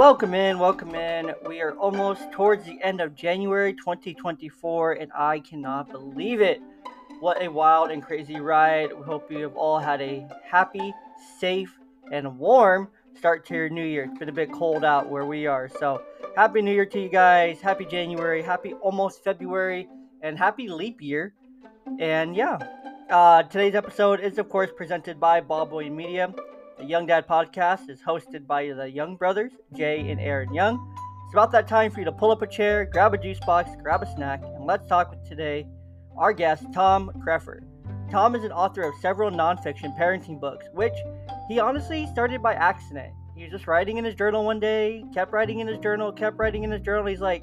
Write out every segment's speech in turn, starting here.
Welcome in, welcome in. We are almost towards the end of January 2024, and I cannot believe it. What a wild and crazy ride. We hope you have all had a happy, safe, and warm start to your new year. It's been a bit cold out where we are. So, happy new year to you guys. Happy January. Happy almost February. And happy leap year. And yeah, uh, today's episode is, of course, presented by Ballboy Media. The Young Dad podcast is hosted by the Young brothers, Jay and Aaron Young. It's about that time for you to pull up a chair, grab a juice box, grab a snack, and let's talk with today our guest, Tom Kreffer. Tom is an author of several nonfiction parenting books, which he honestly started by accident. He was just writing in his journal one day, kept writing in his journal, kept writing in his journal. He's like,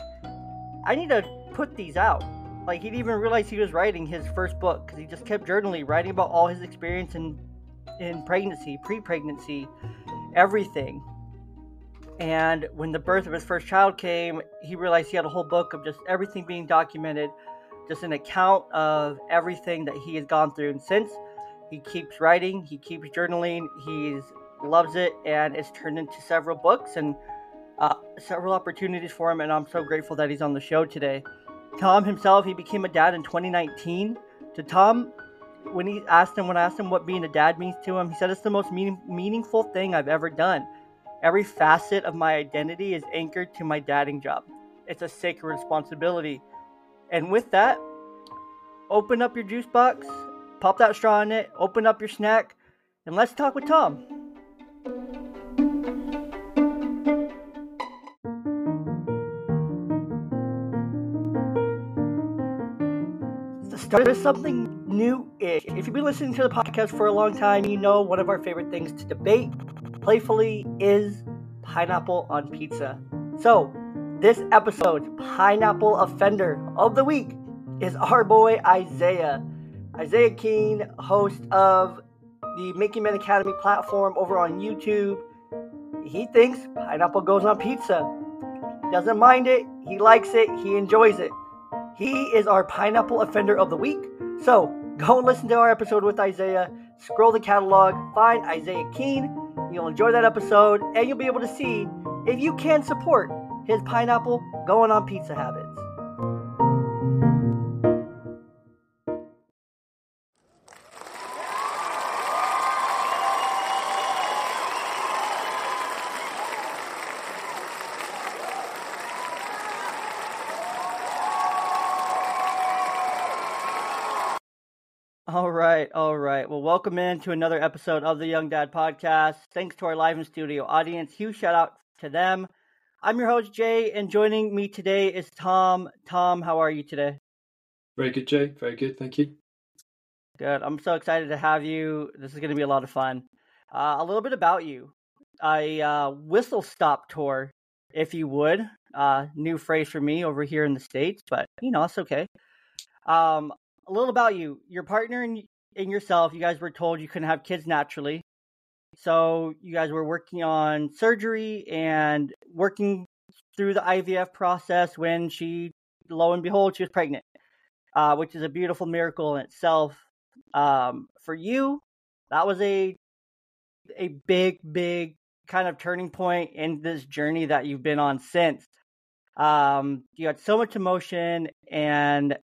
I need to put these out. Like, he didn't even realize he was writing his first book because he just kept journaling, writing about all his experience and in pregnancy, pre pregnancy, everything. And when the birth of his first child came, he realized he had a whole book of just everything being documented, just an account of everything that he has gone through. And since he keeps writing, he keeps journaling, he loves it, and it's turned into several books and uh, several opportunities for him. And I'm so grateful that he's on the show today. Tom himself, he became a dad in 2019. To Tom, when he asked him when I asked him what being a dad means to him, he said it's the most meaning, meaningful thing I've ever done. Every facet of my identity is anchored to my dadding job. It's a sacred responsibility. And with that, open up your juice box, pop that straw in it, open up your snack, and let's talk with Tom. start with something new-ish. If you've been listening to the podcast for a long time, you know one of our favorite things to debate playfully is pineapple on pizza. So, this episode, pineapple offender of the week is our boy Isaiah. Isaiah Keene, host of the Making Men Academy platform over on YouTube. He thinks pineapple goes on pizza. He doesn't mind it, he likes it, he enjoys it. He is our pineapple offender of the week. So go and listen to our episode with Isaiah. Scroll the catalog, find Isaiah Keene. You'll enjoy that episode, and you'll be able to see if you can support his pineapple going on pizza habits. Right. Well, welcome in to another episode of the Young Dad Podcast. Thanks to our live in studio audience. Huge shout out to them. I'm your host, Jay, and joining me today is Tom. Tom, how are you today? Very good, Jay. Very good. Thank you. Good. I'm so excited to have you. This is going to be a lot of fun. Uh, a little bit about you. A uh, whistle stop tour, if you would. Uh, new phrase for me over here in the States, but you know, it's okay. Um, a little about you. Your partner and, and yourself, you guys were told you couldn't have kids naturally. So you guys were working on surgery and working through the IVF process when she, lo and behold, she was pregnant, uh, which is a beautiful miracle in itself. Um, for you, that was a a big, big kind of turning point in this journey that you've been on since. Um, you had so much emotion and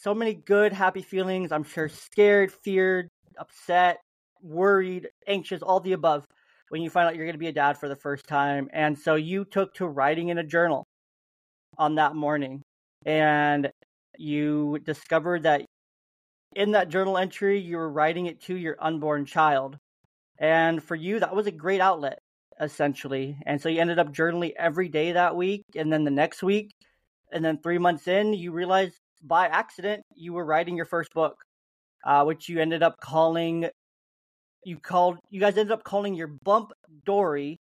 so many good, happy feelings. I'm sure scared, feared, upset, worried, anxious, all the above when you find out you're going to be a dad for the first time. And so you took to writing in a journal on that morning. And you discovered that in that journal entry, you were writing it to your unborn child. And for you, that was a great outlet, essentially. And so you ended up journaling every day that week. And then the next week, and then three months in, you realized by accident you were writing your first book, uh, which you ended up calling. You called. You guys ended up calling your bump Dory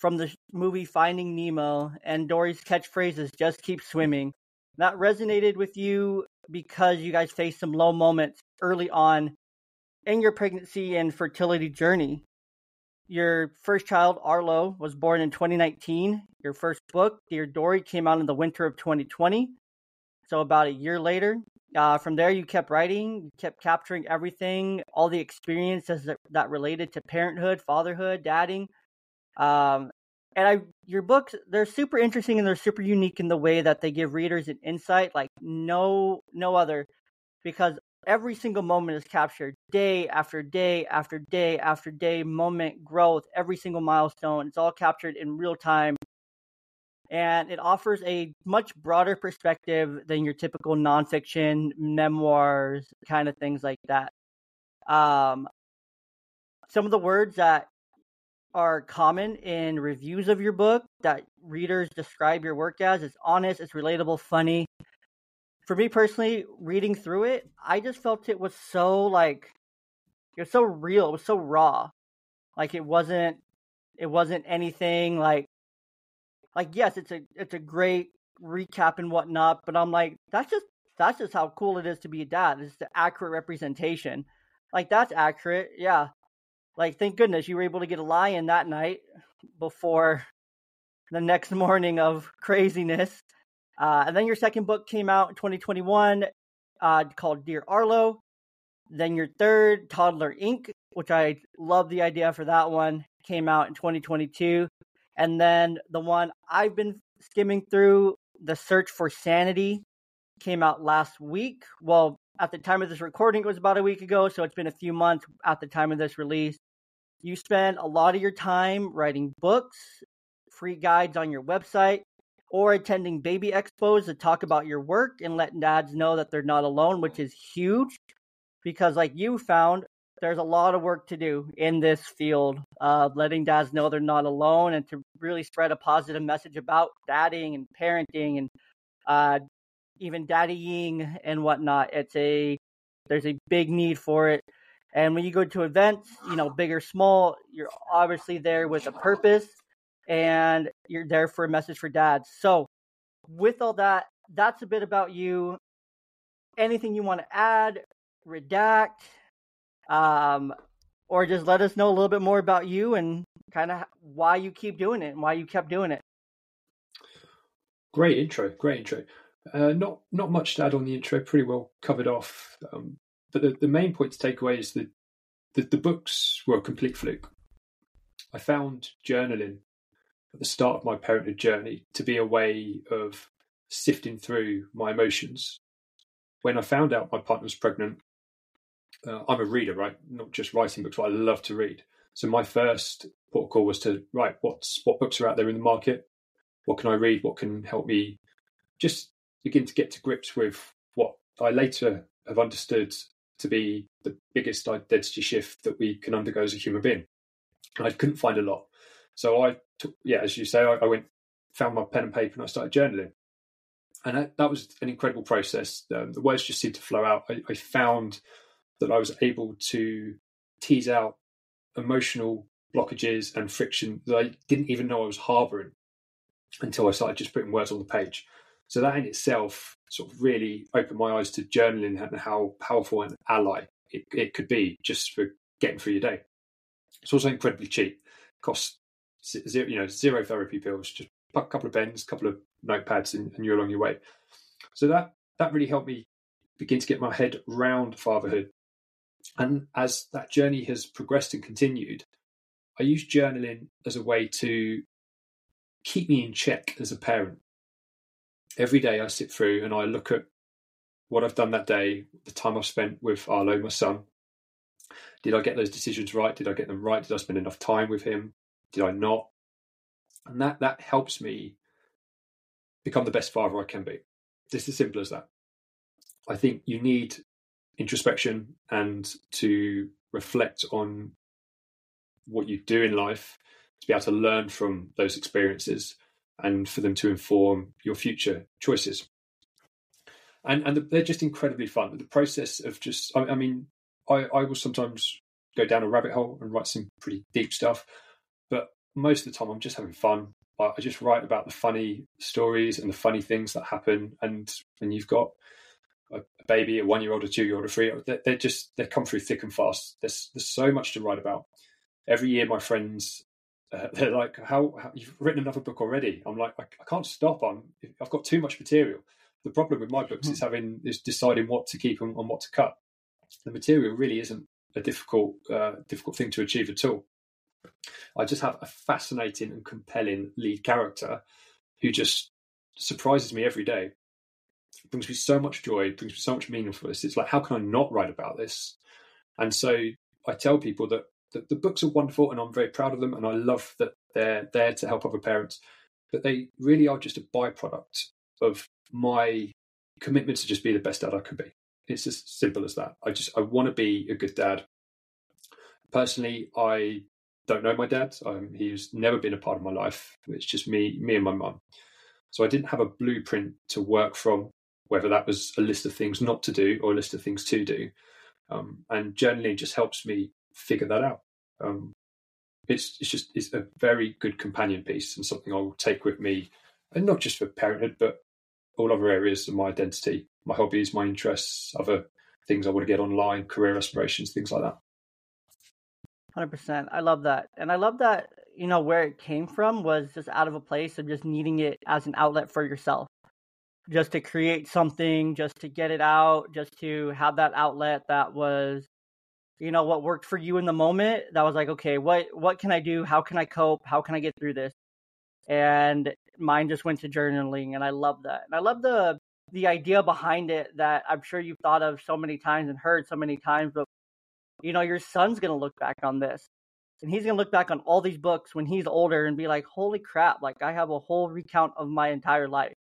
from the movie Finding Nemo, and Dory's catchphrase is "Just keep swimming." That resonated with you because you guys faced some low moments early on in your pregnancy and fertility journey. Your first child, Arlo, was born in 2019. Your first book, Dear Dory, came out in the winter of 2020. So about a year later, uh, from there you kept writing, you kept capturing everything, all the experiences that, that related to parenthood, fatherhood, dadding. Um, and I your books they're super interesting and they're super unique in the way that they give readers an insight like no no other because every single moment is captured day after day after day after day moment growth every single milestone it's all captured in real time and it offers a much broader perspective than your typical nonfiction memoirs kind of things like that um, some of the words that are common in reviews of your book that readers describe your work as. It's honest, it's relatable, funny. For me personally, reading through it, I just felt it was so like it was so real, it was so raw. Like it wasn't it wasn't anything like like yes, it's a it's a great recap and whatnot, but I'm like, that's just that's just how cool it is to be a dad. It's the accurate representation. Like that's accurate, yeah. Like, thank goodness you were able to get a lie in that night before the next morning of craziness. Uh, and then your second book came out in 2021 uh, called Dear Arlo. Then your third, Toddler Inc., which I love the idea for that one, came out in 2022. And then the one I've been skimming through, The Search for Sanity, came out last week. Well, at the time of this recording, it was about a week ago, so it's been a few months at the time of this release. You spend a lot of your time writing books, free guides on your website, or attending baby expos to talk about your work and letting dads know that they're not alone, which is huge because, like you found, there's a lot of work to do in this field, uh, letting dads know they're not alone and to really spread a positive message about dadding and parenting and uh, even daddying and whatnot. It's a there's a big need for it. And when you go to events, you know, big or small, you're obviously there with a purpose and you're there for a message for dads. So, with all that, that's a bit about you. Anything you want to add, redact, um, or just let us know a little bit more about you and kind of why you keep doing it and why you kept doing it. Great intro, great intro. Uh, not not much to add on the intro. Pretty well covered off. Um, but the, the main point to take away is that the, the books were a complete fluke. I found journaling at the start of my parenthood journey to be a way of sifting through my emotions. When I found out my partner was pregnant, uh, I'm a reader, right? Not just writing books, but I love to read. So my first port call was to write what's what books are out there in the market, what can I read, what can help me just begin to get to grips with what I later have understood to be the biggest identity shift that we can undergo as a human being. And I couldn't find a lot. So I took, yeah, as you say, I, I went, found my pen and paper and I started journaling. And that, that was an incredible process. Um, the words just seemed to flow out. I, I found that I was able to tease out emotional blockages and friction that I didn't even know I was harboring until I started just putting words on the page. So that in itself sort of really opened my eyes to journaling and how powerful an ally it, it could be just for getting through your day. It's also incredibly cheap. Costs zero, you know, zero therapy pills. Just a couple of pens, a couple of notepads, and, and you're along your way. So that that really helped me begin to get my head round fatherhood. And as that journey has progressed and continued, I use journaling as a way to keep me in check as a parent every day I sit through and I look at what I've done that day, the time I've spent with Arlo, my son. Did I get those decisions right? Did I get them right? Did I spend enough time with him? Did I not? And that that helps me become the best father I can be. It's as simple as that. I think you need introspection and to reflect on what you do in life to be able to learn from those experiences and for them to inform your future choices. And and they're just incredibly fun. The process of just, I, I mean, I, I will sometimes go down a rabbit hole and write some pretty deep stuff, but most of the time I'm just having fun. I, I just write about the funny stories and the funny things that happen. And when you've got a baby, a one year old, a two year old, a three year old, they're just, they come through thick and fast. There's, there's so much to write about. Every year, my friends uh, they're like, how, how, you've written another book already? I'm like, I, I can't stop. on. I've got too much material. The problem with my books is hmm. having is deciding what to keep and, and what to cut. The material really isn't a difficult uh, difficult thing to achieve at all. I just have a fascinating and compelling lead character who just surprises me every day. Brings me so much joy, brings me so much meaningfulness. It's like, how can I not write about this? And so I tell people that, that the books are wonderful and I'm very proud of them and I love that they're there to help other parents, but they really are just a byproduct of my commitment to just be the best dad I can be. It's as simple as that. I just I want to be a good dad. Personally, I don't know my dad. Um, he's never been a part of my life. It's just me, me and my mum. So I didn't have a blueprint to work from, whether that was a list of things not to do or a list of things to do. Um, and journaling just helps me figure that out. Um, it's it's just it's a very good companion piece and something I will take with me, and not just for parenthood, but all other areas of my identity, my hobbies, my interests, other things I want to get online, career aspirations, things like that. Hundred percent. I love that, and I love that. You know where it came from was just out of a place of just needing it as an outlet for yourself, just to create something, just to get it out, just to have that outlet that was, you know, what worked for you in the moment. That was like, okay, what what can I do? How can I cope? How can I get through this? And mine just went to journaling, and I love that. And I love the the idea behind it that I'm sure you've thought of so many times and heard so many times, but you know, your son's going to look back on this and he's going to look back on all these books when he's older and be like, holy crap, like I have a whole recount of my entire life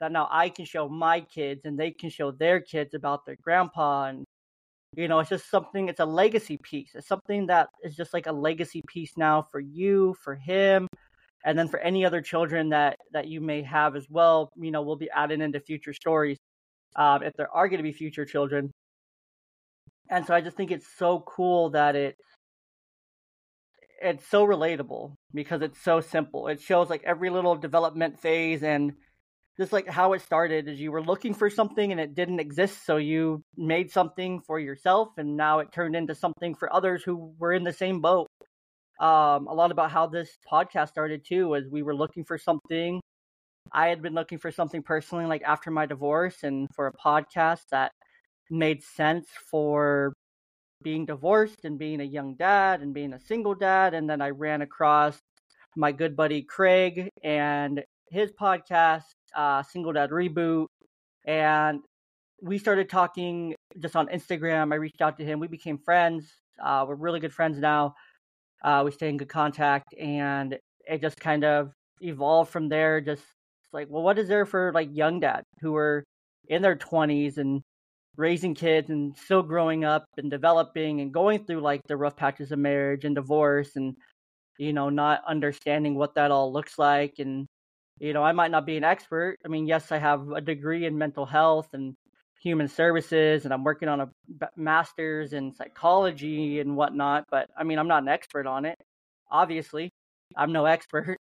that now I can show my kids and they can show their kids about their grandpa. And, you know, it's just something, it's a legacy piece. It's something that is just like a legacy piece now for you, for him. And then for any other children that, that you may have as well, you know, will be added into future stories. Um, if there are going to be future children, and so I just think it's so cool that it it's so relatable because it's so simple. It shows like every little development phase and just like how it started is you were looking for something and it didn't exist so you made something for yourself and now it turned into something for others who were in the same boat um, a lot about how this podcast started too was we were looking for something i had been looking for something personally like after my divorce and for a podcast that made sense for being divorced and being a young dad and being a single dad. And then I ran across my good buddy Craig and his podcast, uh, Single Dad Reboot. And we started talking just on Instagram. I reached out to him. We became friends. Uh, we're really good friends now. Uh, we stay in good contact. And it just kind of evolved from there. Just like, well, what is there for like young dads who are in their 20s and raising kids and still growing up and developing and going through like the rough patches of marriage and divorce and you know not understanding what that all looks like and you know i might not be an expert. I mean yes i have a degree in mental health and human services and i'm working on a master's in psychology and whatnot but i mean i'm not an expert on it obviously. I'm no expert.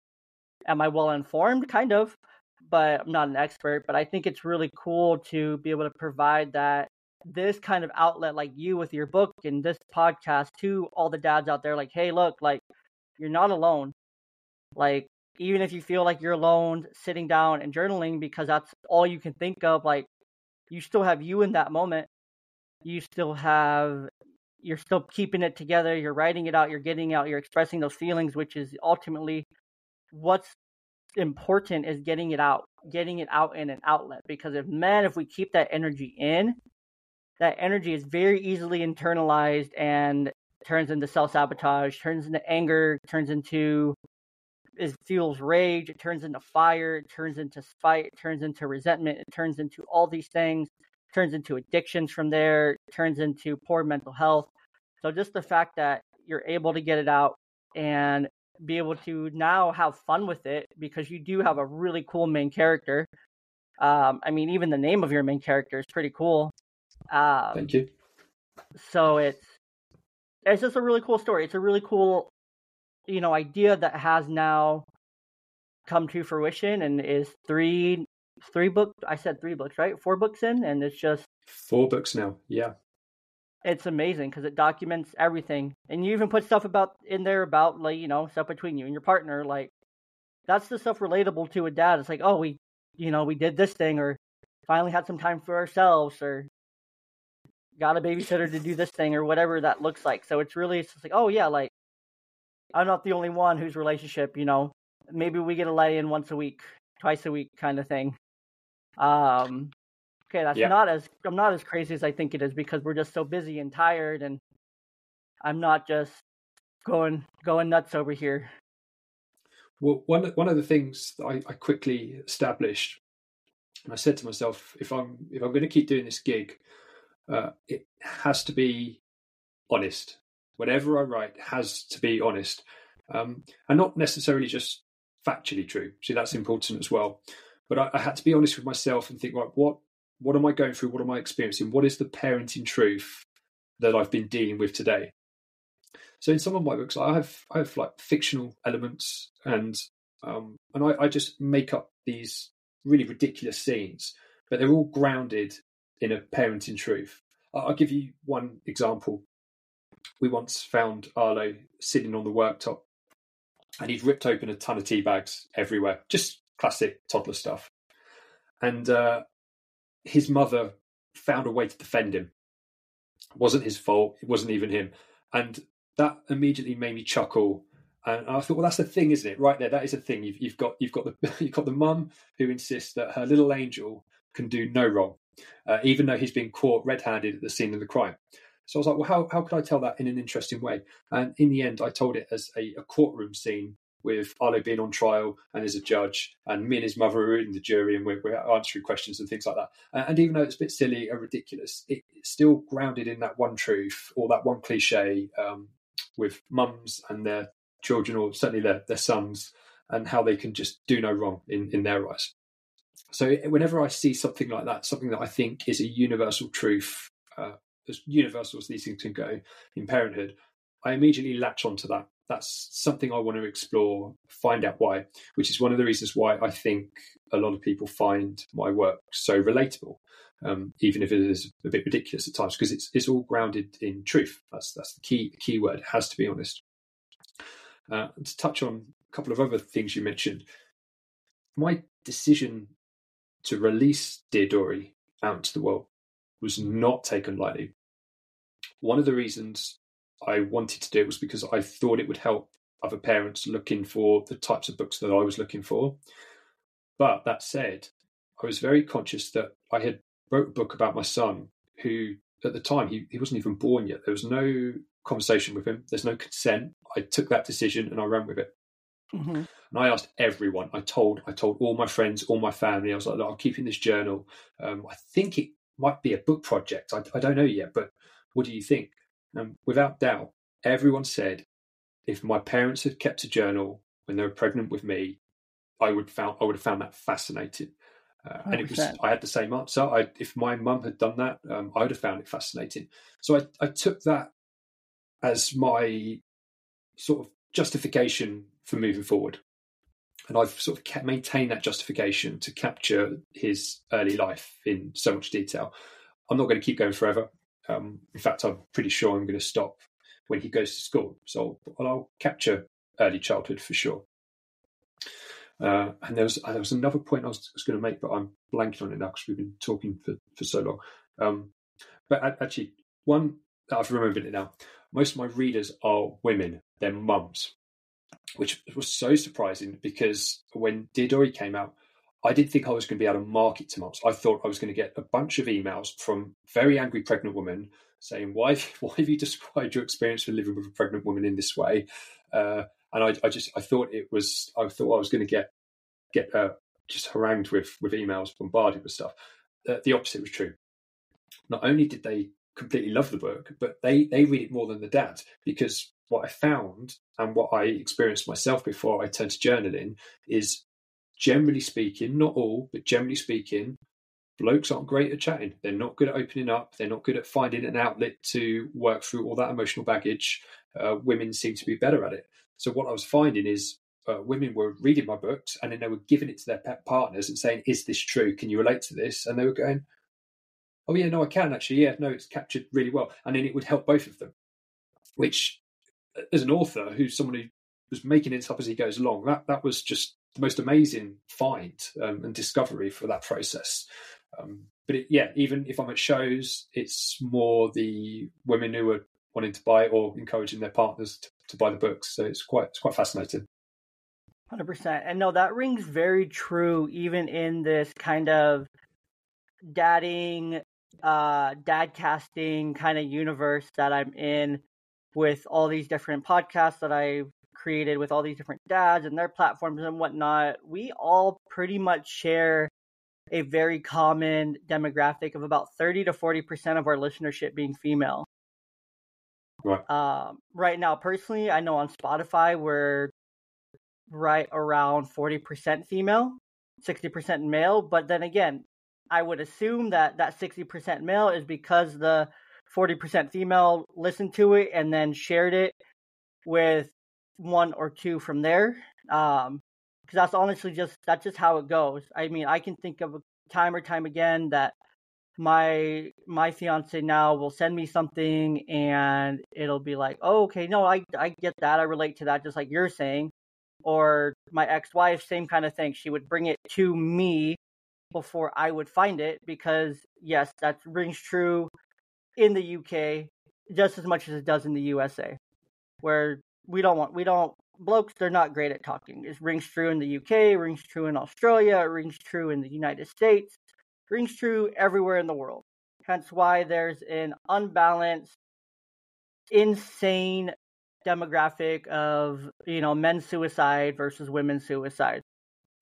Am i well informed kind of but I'm not an expert. But I think it's really cool to be able to provide that this kind of outlet like you with your book and this podcast to all the dads out there like hey look like you're not alone. Like even if you feel like you're alone sitting down and journaling because that's all you can think of like you still have you in that moment you still have you're still keeping it together you're writing it out you're getting out you're expressing those feelings which is ultimately what's important is getting it out, getting it out in an outlet. Because if man, if we keep that energy in, that energy is very easily internalized and turns into self sabotage, turns into anger, turns into it fuels rage, it turns into fire, it turns into spite, it turns into resentment, it turns into all these things, it turns into addictions from there, it turns into poor mental health. So just the fact that you're able to get it out and be able to now have fun with it because you do have a really cool main character. Um, I mean, even the name of your main character is pretty cool. Um, Thank you. So it's it's just a really cool story. It's a really cool, you know, idea that has now come to fruition and is three three book. I said three books, right? Four books in, and it's just four books now. Yeah it's amazing because it documents everything and you even put stuff about in there about like you know stuff between you and your partner like that's the stuff relatable to a dad it's like oh we you know we did this thing or finally had some time for ourselves or got a babysitter to do this thing or whatever that looks like so it's really it's just like oh yeah like I'm not the only one whose relationship, you know, maybe we get a lay in once a week, twice a week kind of thing. Um, okay, that's yeah. not as I'm not as crazy as I think it is because we're just so busy and tired, and I'm not just going going nuts over here. Well, one one of the things that I, I quickly established, and I said to myself, if I'm if I'm going to keep doing this gig, uh, it has to be honest. Whatever I write has to be honest, um, and not necessarily just factually true. See, that's important as well. But I, I had to be honest with myself and think, right, what what am I going through? What am I experiencing? What is the parenting truth that I've been dealing with today? So in some of my books, I have I have like fictional elements, and um, and I, I just make up these really ridiculous scenes, but they're all grounded in a parenting truth. I'll give you one example. We once found Arlo sitting on the worktop, and he'd ripped open a ton of tea bags everywhere, just classic toddler stuff. And uh, his mother found a way to defend him. It wasn't his fault. It wasn't even him. And that immediately made me chuckle. And I thought, well, that's the thing, isn't it? Right there, that is a thing. You've, you've got you've got the you've got the mum who insists that her little angel can do no wrong, uh, even though he's been caught red-handed at the scene of the crime. So I was like, well, how how could I tell that in an interesting way? And in the end, I told it as a, a courtroom scene with Arlo being on trial and as a judge, and me and his mother are in the jury, and we're, we're answering questions and things like that. And even though it's a bit silly and ridiculous, it, it's still grounded in that one truth or that one cliche um, with mums and their children, or certainly their, their sons, and how they can just do no wrong in, in their eyes. So whenever I see something like that, something that I think is a universal truth, uh, as universal as these things can go in parenthood, I immediately latch onto that. That's something I want to explore, find out why, which is one of the reasons why I think a lot of people find my work so relatable um, even if it is a bit ridiculous at times, because it's it's all grounded in truth. That's that's the key key word. It has to be honest. Uh, to touch on a couple of other things you mentioned, my decision to release Dear Dory out into the world was not taken lightly. One of the reasons I wanted to do it was because I thought it would help other parents looking for the types of books that I was looking for. But that said, I was very conscious that I had wrote a book about my son who at the time he, he wasn't even born yet. There was no conversation with him. There's no consent. I took that decision and I ran with it. Mm-hmm. And I asked everyone. I told I told all my friends, all my family. I was like, I'm keeping this journal. Um, I think it might be a book project. I, I don't know yet, but what do you think? And without doubt, everyone said, if my parents had kept a journal when they were pregnant with me, I would found I would have found that fascinating. Uh, and it was I had the same answer. I, if my mum had done that, um, I would have found it fascinating. So I, I took that as my sort of justification for moving forward. And I've sort of kept, maintained that justification to capture his early life in so much detail. I'm not going to keep going forever. Um, in fact, I'm pretty sure I'm going to stop when he goes to school. So I'll capture early childhood for sure. Uh, and there was there was another point I was, was going to make, but I'm blanking on it now because we've been talking for, for so long. Um, but actually, one I've remembered it now. Most of my readers are women; they're mums, which was so surprising because when Dear Dory came out, I didn't think I was going to be able to market to mums. I thought I was going to get a bunch of emails from very angry pregnant women saying, "Why, why have you described your experience with living with a pregnant woman in this way?" Uh, and I, I, just I thought it was I thought I was going to get get uh, just harangued with with emails, bombarded with stuff. Uh, the opposite was true. Not only did they completely love the book, but they they read it more than the dads because what I found and what I experienced myself before I turned to journaling is generally speaking, not all, but generally speaking, blokes aren't great at chatting. They're not good at opening up. They're not good at finding an outlet to work through all that emotional baggage. Uh, women seem to be better at it. So what I was finding is uh, women were reading my books and then they were giving it to their pet partners and saying, "Is this true? Can you relate to this?" And they were going, "Oh yeah, no, I can actually. Yeah, no, it's captured really well." And then it would help both of them. Which, uh, as an author who's someone who was making it up as he goes along, that that was just most amazing find um, and discovery for that process. Um, but it, yeah, even if I'm at shows, it's more the women who are wanting to buy or encouraging their partners to, to buy the books. So it's quite it's quite fascinating. Hundred percent, and no, that rings very true. Even in this kind of dadding, uh, dad casting kind of universe that I'm in, with all these different podcasts that I've created with all these different dads and their platforms and whatnot, we all pretty much share a very common demographic of about 30 to 40% of our listenership being female. Right. Um, right now, personally, I know on Spotify we're right around 40% female, 60% male. But then again, I would assume that that 60% male is because the 40% female listened to it and then shared it with one or two from there. Um, because that's honestly just that's just how it goes. I mean, I can think of a time or time again that my my fiance now will send me something and it'll be like, "Oh, okay, no, I I get that. I relate to that just like you're saying." Or my ex-wife, same kind of thing. She would bring it to me before I would find it because yes, that rings true in the UK just as much as it does in the USA, where we don't want we don't blokes they're not great at talking. It rings true in the UK, rings true in Australia, rings true in the United States, rings true everywhere in the world. Hence why there's an unbalanced, insane demographic of you know men's suicide versus women's suicide.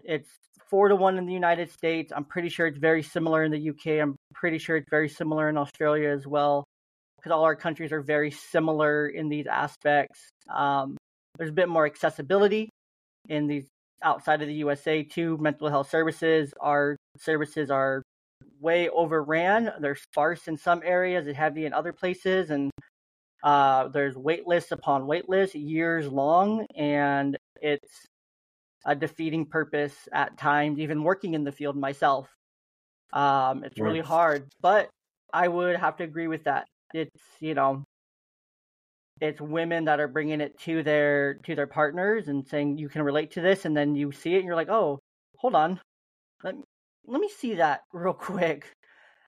It's four to one in the United States. I'm pretty sure it's very similar in the UK. I'm pretty sure it's very similar in Australia as well, because all our countries are very similar in these aspects. Um, there's a bit more accessibility in these outside of the USA too. Mental health services, our services are way overran. They're sparse in some areas and heavy in other places, and uh, there's wait lists upon wait lists, years long, and it's a defeating purpose at times. Even working in the field myself, um, it's really hard. But I would have to agree with that. It's you know it's women that are bringing it to their to their partners and saying you can relate to this and then you see it and you're like oh hold on. Let, let me see that real quick.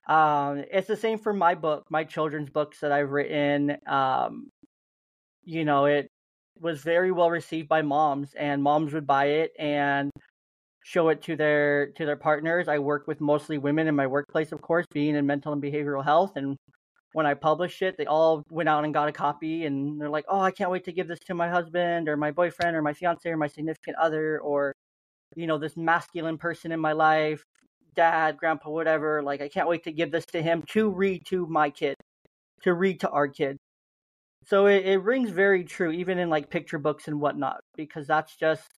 Um, it's the same for my book my children's books that i've written um, you know it was very well received by moms and moms would buy it and show it to their to their partners. I work with mostly women in my workplace of course being in mental and behavioral health and when I published it, they all went out and got a copy and they're like, oh, I can't wait to give this to my husband or my boyfriend or my fiance or my significant other or, you know, this masculine person in my life, dad, grandpa, whatever. Like, I can't wait to give this to him to read to my kid, to read to our kid. So it, it rings very true, even in like picture books and whatnot, because that's just,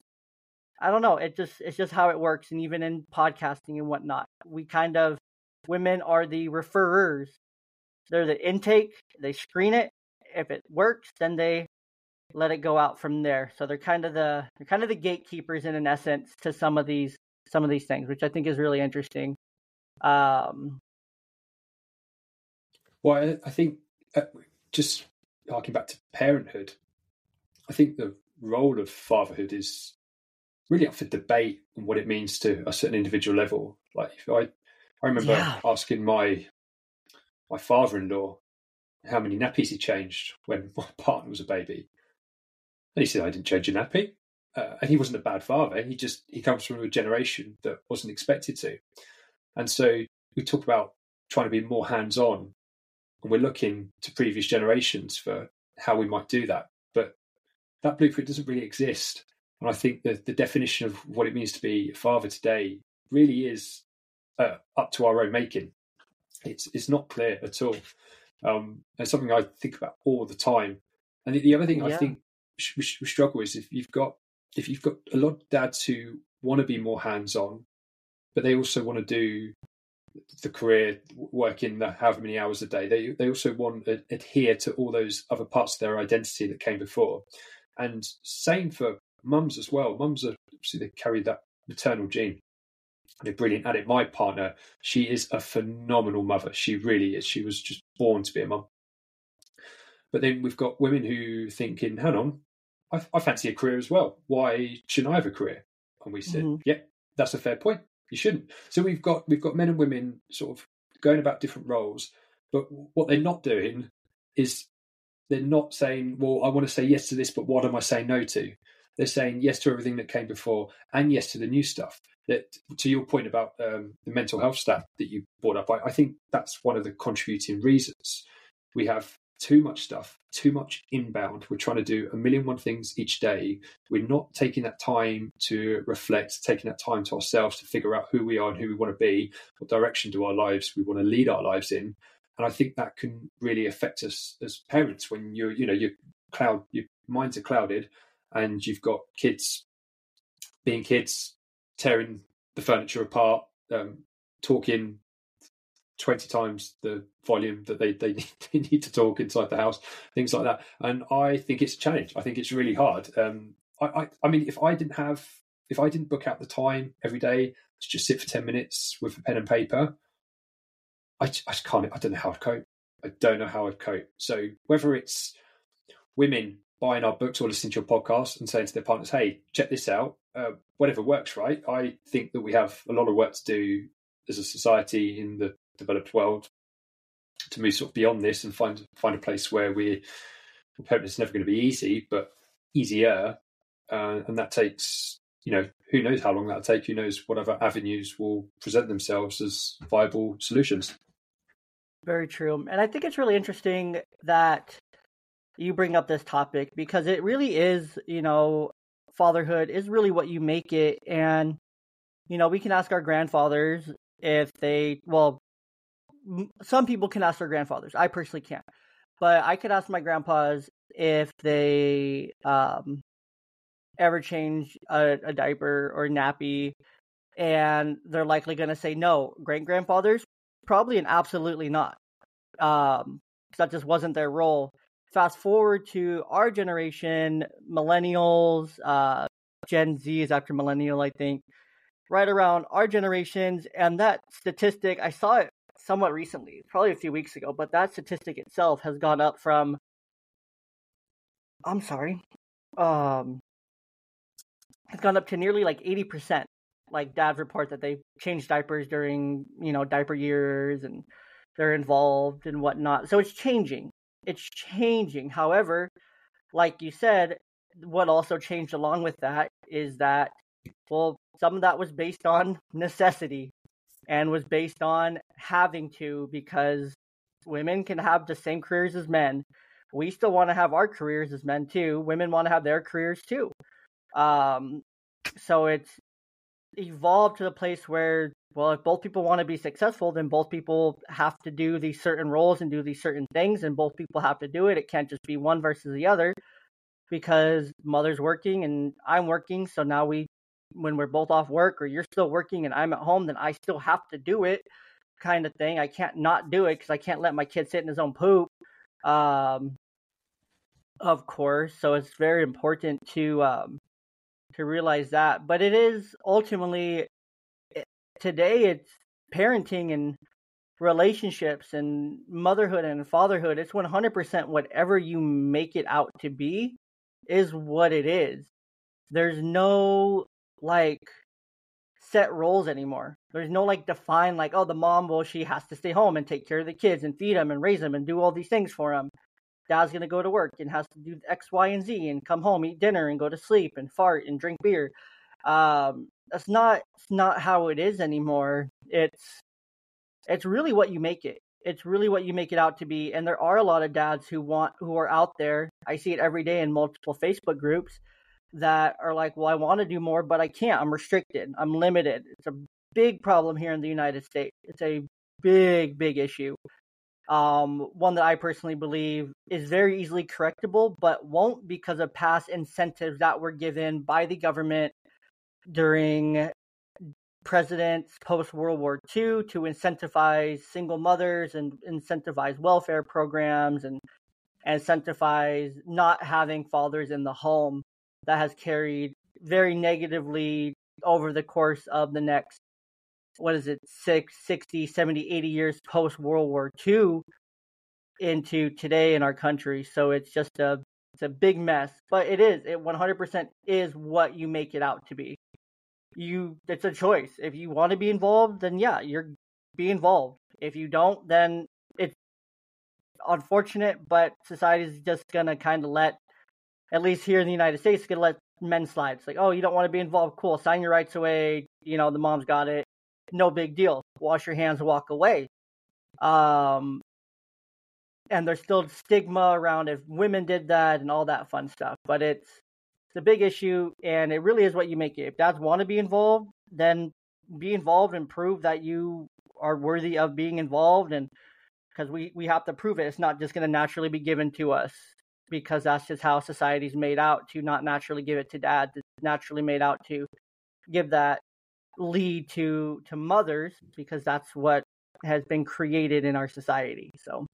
I don't know, it just, it's just how it works. And even in podcasting and whatnot, we kind of, women are the referrers they're the intake. They screen it. If it works, then they let it go out from there. So they're kind of the they're kind of the gatekeepers in an essence to some of these some of these things, which I think is really interesting. Um, well, I think uh, just harking back to parenthood, I think the role of fatherhood is really up for debate and what it means to a certain individual level. Like I, I remember yeah. asking my my father-in-law how many nappies he changed when my partner was a baby. And he said, I didn't change a nappy. Uh, and he wasn't a bad father. He just, he comes from a generation that wasn't expected to. And so we talk about trying to be more hands-on and we're looking to previous generations for how we might do that. But that blueprint doesn't really exist. And I think that the definition of what it means to be a father today really is uh, up to our own making. It's it's not clear at all. Um, it's something I think about all the time. And the, the other thing yeah. I think we, we struggle is if you've got if you've got a lot of dads who want to be more hands on, but they also want to do the career working the however many hours a day. They they also want to adhere to all those other parts of their identity that came before. And same for mums as well. Mums are obviously they carry that maternal gene they're brilliant at it. My partner, she is a phenomenal mother. She really is. She was just born to be a mum. But then we've got women who thinking, hang on, I, I fancy a career as well. Why shouldn't I have a career? And we said, mm-hmm. yeah, that's a fair point. You shouldn't. So we've got we've got men and women sort of going about different roles, but what they're not doing is they're not saying, well, I want to say yes to this, but what am I saying no to? They're saying yes to everything that came before and yes to the new stuff. That to your point about um, the mental health stat that you brought up, I, I think that's one of the contributing reasons. We have too much stuff, too much inbound. We're trying to do a million one things each day. We're not taking that time to reflect, taking that time to ourselves to figure out who we are and who we want to be, what direction do our lives we want to lead our lives in. And I think that can really affect us as parents when you're, you know, your cloud, your minds are clouded, and you've got kids being kids, tearing the furniture apart, um, talking 20 times the volume that they, they, they need to talk inside the house, things like that. And I think it's a challenge. I think it's really hard. Um, I, I, I mean, if I didn't have, if I didn't book out the time every day to just sit for 10 minutes with a pen and paper, I, I just can't, I don't know how I'd cope. I don't know how I'd cope. So whether it's women buying our books or listening to your podcast and saying to their partners, hey, check this out, uh, whatever works, right? I think that we have a lot of work to do as a society in the developed world to move sort of beyond this and find find a place where we hope it's never going to be easy, but easier, uh, and that takes you know who knows how long that'll take. Who knows whatever avenues will present themselves as viable solutions. Very true, and I think it's really interesting that you bring up this topic because it really is, you know, fatherhood is really what you make it, and you know we can ask our grandfathers if they well some people can ask their grandfathers. I personally can't, but I could ask my grandpas if they um, ever change a, a diaper or nappy, and they're likely going to say no. Great grandfathers, probably and absolutely not. Um, that just wasn't their role. Fast forward to our generation, millennials, uh, Gen Z is after millennial, I think, right around our generations. And that statistic, I saw it somewhat recently, probably a few weeks ago, but that statistic itself has gone up from I'm sorry. Um it's gone up to nearly like 80%. Like dads report that they change diapers during, you know, diaper years and they're involved and whatnot. So it's changing. It's changing. However, like you said, what also changed along with that is that well, some of that was based on necessity and was based on having to because women can have the same careers as men. We still want to have our careers as men too. Women want to have their careers too. Um, so it's evolved to the place where, well, if both people want to be successful, then both people have to do these certain roles and do these certain things, and both people have to do it. It can't just be one versus the other because mother's working and I'm working. So now we when we're both off work or you're still working and I'm at home, then I still have to do it kind of thing. I can't not do it because I can't let my kid sit in his own poop. Um, of course. So it's very important to um, to realize that. But it is ultimately today it's parenting and relationships and motherhood and fatherhood. It's 100% whatever you make it out to be is what it is. There's no like set roles anymore. There's no like defined like oh the mom well she has to stay home and take care of the kids and feed them and raise them and do all these things for them. Dad's gonna go to work and has to do X, Y, and Z and come home, eat dinner, and go to sleep and fart and drink beer. Um, that's not it's not how it is anymore. It's it's really what you make it. It's really what you make it out to be. And there are a lot of dads who want who are out there. I see it every day in multiple Facebook groups that are like, well, I want to do more, but I can't. I'm restricted. I'm limited. It's a big problem here in the United States. It's a big, big issue. Um, one that I personally believe is very easily correctable, but won't because of past incentives that were given by the government during presidents post World War II to incentivize single mothers and incentivize welfare programs and incentivize not having fathers in the home. That has carried very negatively over the course of the next what is it 6 60 70 80 years post world war ii into today in our country. So it's just a it's a big mess but it is. It 100% is what you make it out to be you it's a choice if you want to be involved then yeah you're be involved if you don't then it's unfortunate, but society's just gonna kind of let, at least here in the United States, gonna let men slide. It's like, oh, you don't want to be involved, cool, sign your rights away. You know, the mom's got it, no big deal. Wash your hands, walk away. Um, and there's still stigma around if women did that and all that fun stuff. But it's it's a big issue, and it really is what you make it. If dads want to be involved, then be involved and prove that you are worthy of being involved, and because we we have to prove it. It's not just going to naturally be given to us because that's just how society's made out to not naturally give it to dads. It's naturally made out to give that lead to to mothers because that's what has been created in our society. So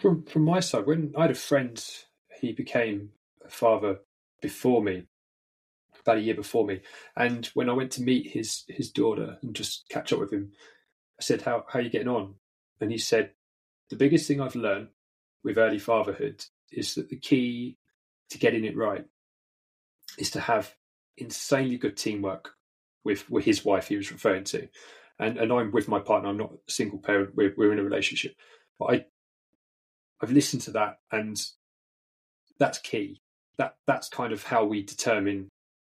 from from my side, when I had a friend, he became a father before me, about a year before me, and when I went to meet his his daughter and just catch up with him, I said, "How how are you getting on?" And he said, "The biggest thing I've learned with early fatherhood is that the key to getting it right is to have insanely good teamwork with, with his wife he was referring to. And and I'm with my partner, I'm not a single parent, we're, we're in a relationship. But I I've listened to that, and that's key. That that's kind of how we determine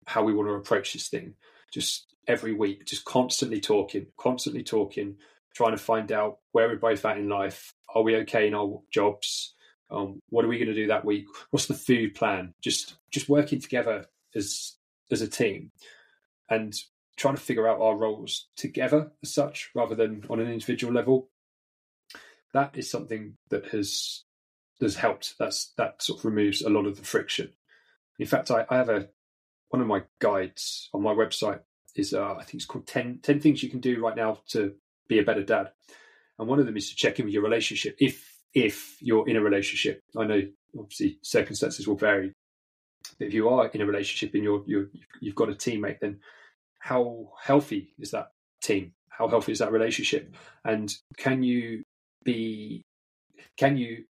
how we want to approach this thing. Just every week, just constantly talking, constantly talking, trying to find out where we're both at in life. Are we okay in our jobs? Um, what are we going to do that week? What's the food plan? Just just working together as as a team, and trying to figure out our roles together as such, rather than on an individual level that is something that has has helped. That's that sort of removes a lot of the friction. In fact, I, I have a one of my guides on my website is uh, I think it's called 10, 10 things you can do right now to be a better dad, and one of them is to check in with your relationship if if you're in a relationship. I know obviously circumstances will vary, but if you are in a relationship and you're, you're you've got a teammate, then how healthy is that team? How healthy is that relationship? And can you be can you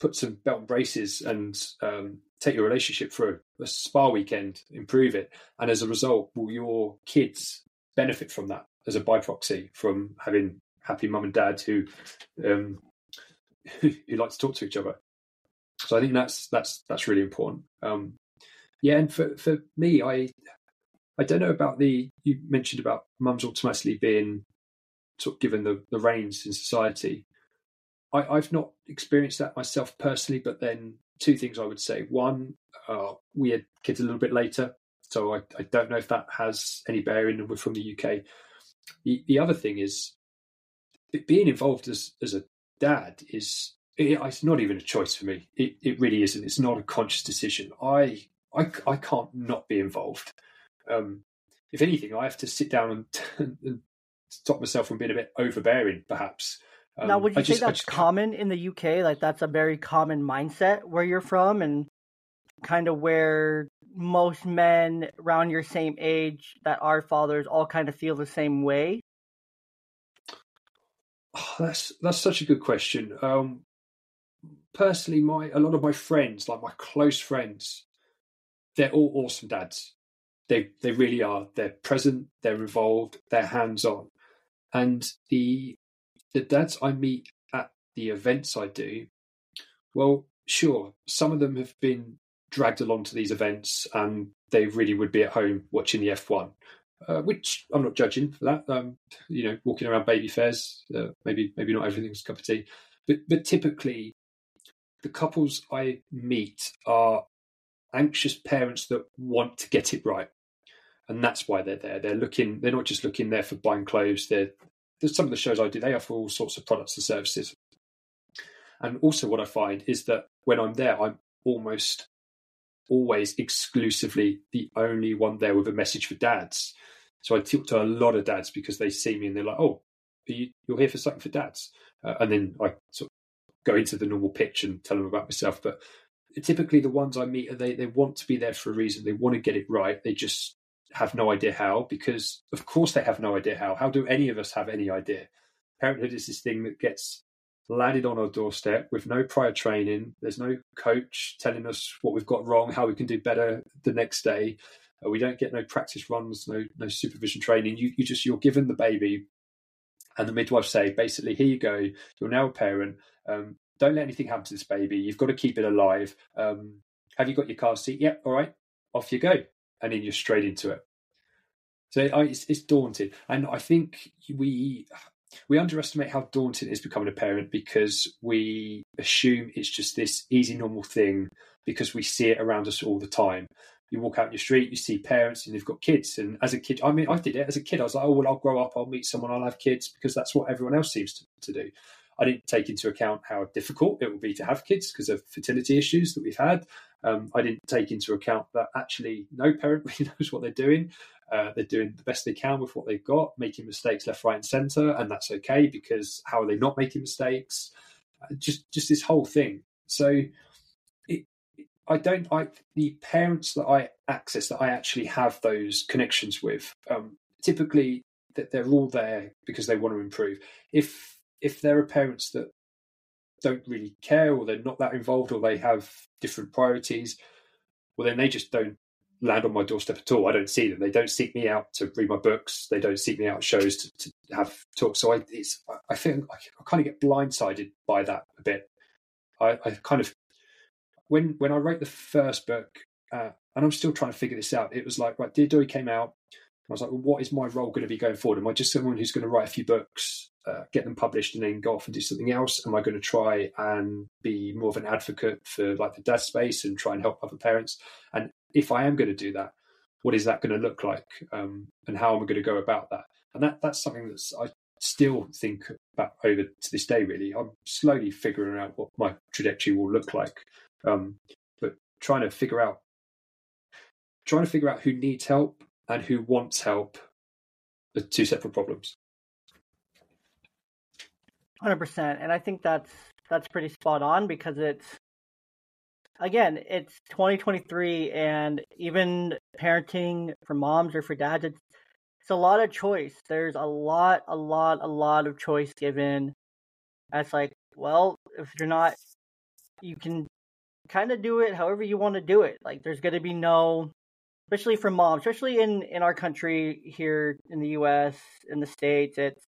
put some belt and braces and um, take your relationship a, a spa weekend, improve it, and as a result, will your kids benefit from that as a by proxy from having happy mum and dad who um, who like to talk to each other? So I think that's that's that's really important. Um, yeah, and for for me, I I don't know about the you mentioned about mums automatically being sort of given the, the reins in society. I, have not experienced that myself personally, but then two things I would say. One, uh, we had kids a little bit later, so I, I, don't know if that has any bearing. And we're from the UK. The, the other thing is being involved as as a dad is it, it's not even a choice for me. It it really isn't. It's not a conscious decision. I I, I can't not be involved. Um, if anything, I have to sit down and, and stop myself from being a bit overbearing, perhaps. Um, now, would you I say just, that's just... common in the UK? Like that's a very common mindset where you're from, and kind of where most men around your same age that are fathers all kind of feel the same way. Oh, that's that's such a good question. Um, personally, my a lot of my friends, like my close friends, they're all awesome dads. They they really are. They're present. They're involved. They're hands on. And the the dads I meet at the events I do, well, sure, some of them have been dragged along to these events and they really would be at home watching the F1, uh, which I'm not judging for that. Um, you know, walking around baby fairs, uh, maybe maybe not everything's cup of tea, but but typically the couples I meet are anxious parents that want to get it right, and that's why they're there. They're looking. They're not just looking there for buying clothes. They're some of the shows I do, they offer all sorts of products and services. And also, what I find is that when I'm there, I'm almost always exclusively the only one there with a message for dads. So I talk to a lot of dads because they see me and they're like, "Oh, you, are here for something for dads," uh, and then I sort of go into the normal pitch and tell them about myself. But typically, the ones I meet, they they want to be there for a reason. They want to get it right. They just have no idea how because of course they have no idea how how do any of us have any idea parenthood is this thing that gets landed on our doorstep with no prior training there's no coach telling us what we've got wrong how we can do better the next day uh, we don't get no practice runs no no supervision training you, you just you're given the baby And the midwife say, basically, here you go. You're now a parent. Um, don't let anything happen to this baby. You've got to keep it alive. Um, have you got your car seat? Yep. All right. Off you go. And then you're straight into it. So it's, it's daunting, and I think we we underestimate how daunting it is becoming a parent because we assume it's just this easy, normal thing because we see it around us all the time. You walk out in your street, you see parents, and they've got kids. And as a kid, I mean, I did it as a kid. I was like, oh well, I'll grow up, I'll meet someone, I'll have kids because that's what everyone else seems to, to do. I didn't take into account how difficult it will be to have kids because of fertility issues that we've had. Um, I didn't take into account that actually no parent really knows what they're doing. Uh, they're doing the best they can with what they've got, making mistakes left, right, and centre, and that's okay because how are they not making mistakes? Uh, just, just this whole thing. So, it, I don't. I the parents that I access that I actually have those connections with. Um, typically, that they're all there because they want to improve. If if there are parents that don't really care or they're not that involved or they have different priorities, well, then they just don't land on my doorstep at all. I don't see them. They don't seek me out to read my books. They don't seek me out shows to, to have talks. So I, it's, I feel I, kind of get blindsided by that a bit. I, I, kind of when when I wrote the first book, uh, and I'm still trying to figure this out. It was like right, Dear Dolly came out. I was like, well, what is my role going to be going forward? Am I just someone who's going to write a few books, uh, get them published, and then go off and do something else? Am I going to try and be more of an advocate for like the dad space and try and help other parents? And if I am going to do that, what is that going to look like, um, and how am I going to go about that? And that that's something that's I still think about over to this day. Really, I'm slowly figuring out what my trajectory will look like, um, but trying to figure out trying to figure out who needs help and who wants help are two separate problems. Hundred percent, and I think that's that's pretty spot on because it's again, it's 2023, and even parenting for moms or for dads, it's, it's a lot of choice. There's a lot, a lot, a lot of choice given. That's like, well, if you're not, you can kind of do it however you want to do it. Like, there's going to be no, especially for moms, especially in in our country here in the U.S. in the states, it's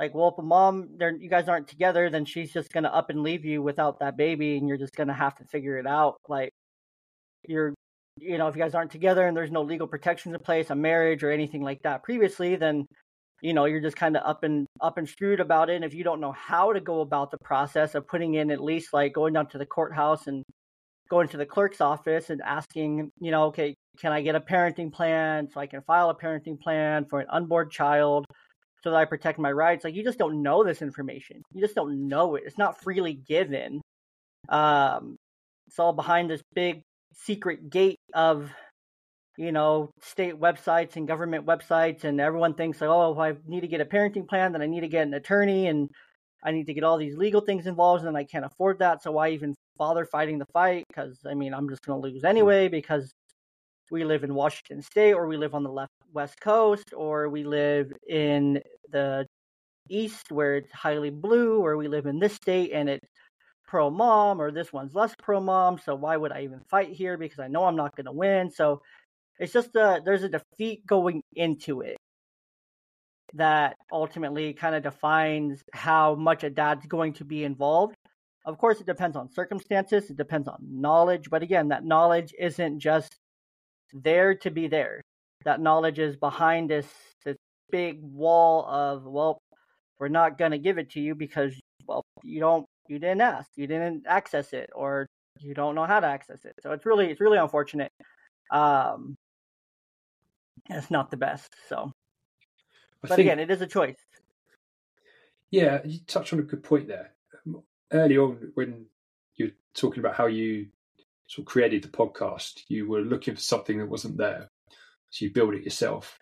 like, well, if a mom, you guys aren't together, then she's just gonna up and leave you without that baby, and you're just gonna have to figure it out. Like, you're, you know, if you guys aren't together and there's no legal protections in place, a marriage or anything like that previously, then, you know, you're just kind of up and up and screwed about it. And if you don't know how to go about the process of putting in at least like going down to the courthouse and going to the clerk's office and asking, you know, okay, can I get a parenting plan so I can file a parenting plan for an unborn child? So that I protect my rights. Like you just don't know this information. You just don't know it. It's not freely given. Um, it's all behind this big secret gate of, you know, state websites and government websites, and everyone thinks like, oh, I need to get a parenting plan, then I need to get an attorney, and I need to get all these legal things involved, and I can't afford that. So why even bother fighting the fight? Because I mean, I'm just going to lose anyway because we live in Washington State, or we live on the left West Coast, or we live in the East where it's highly blue, or we live in this state and it's pro mom, or this one's less pro mom. So why would I even fight here? Because I know I'm not going to win. So it's just a there's a defeat going into it that ultimately kind of defines how much a dad's going to be involved. Of course, it depends on circumstances, it depends on knowledge, but again, that knowledge isn't just there to be there. That knowledge is behind this this big wall of well, we're not gonna give it to you because well you don't you didn't ask, you didn't access it, or you don't know how to access it. So it's really it's really unfortunate. Um, it's not the best. So, I but think, again, it is a choice. Yeah, you touched on a good point there. Early on, when you're talking about how you sort of created the podcast, you were looking for something that wasn't there. So you build it yourself.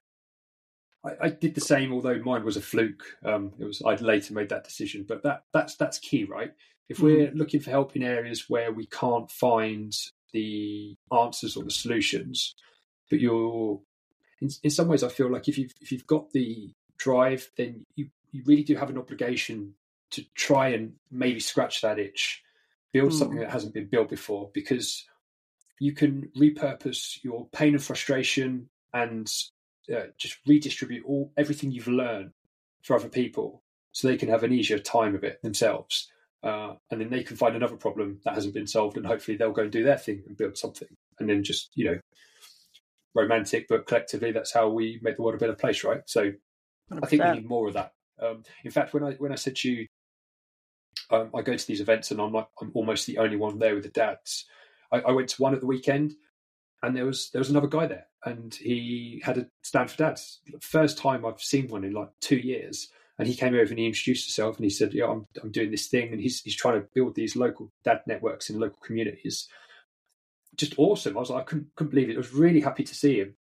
I, I did the same, although mine was a fluke. Um, it was I'd later made that decision, but that that's that's key, right? If we're mm-hmm. looking for help in areas where we can't find the answers or the solutions, but you're in, in some ways, I feel like if you've if you've got the drive, then you you really do have an obligation to try and maybe scratch that itch build mm. something that hasn't been built before because you can repurpose your pain and frustration and uh, just redistribute all everything you've learned for other people so they can have an easier time of it themselves. Uh, and then they can find another problem that hasn't been solved, and hopefully they'll go and do their thing and build something. And then just you know, romantic, but collectively, that's how we make the world a better place, right? So 100%. I think we need more of that. Um, in fact, when I when I said to you, um, I go to these events and I'm like I'm almost the only one there with the dads. I, I went to one at the weekend, and there was there was another guy there, and he had a Stanford for dads. First time I've seen one in like two years and he came over and he introduced himself and he said, "Yeah, I'm I'm doing this thing," and he's he's trying to build these local dad networks in local communities. Just awesome. I was like, I couldn't, couldn't believe it. I was really happy to see him.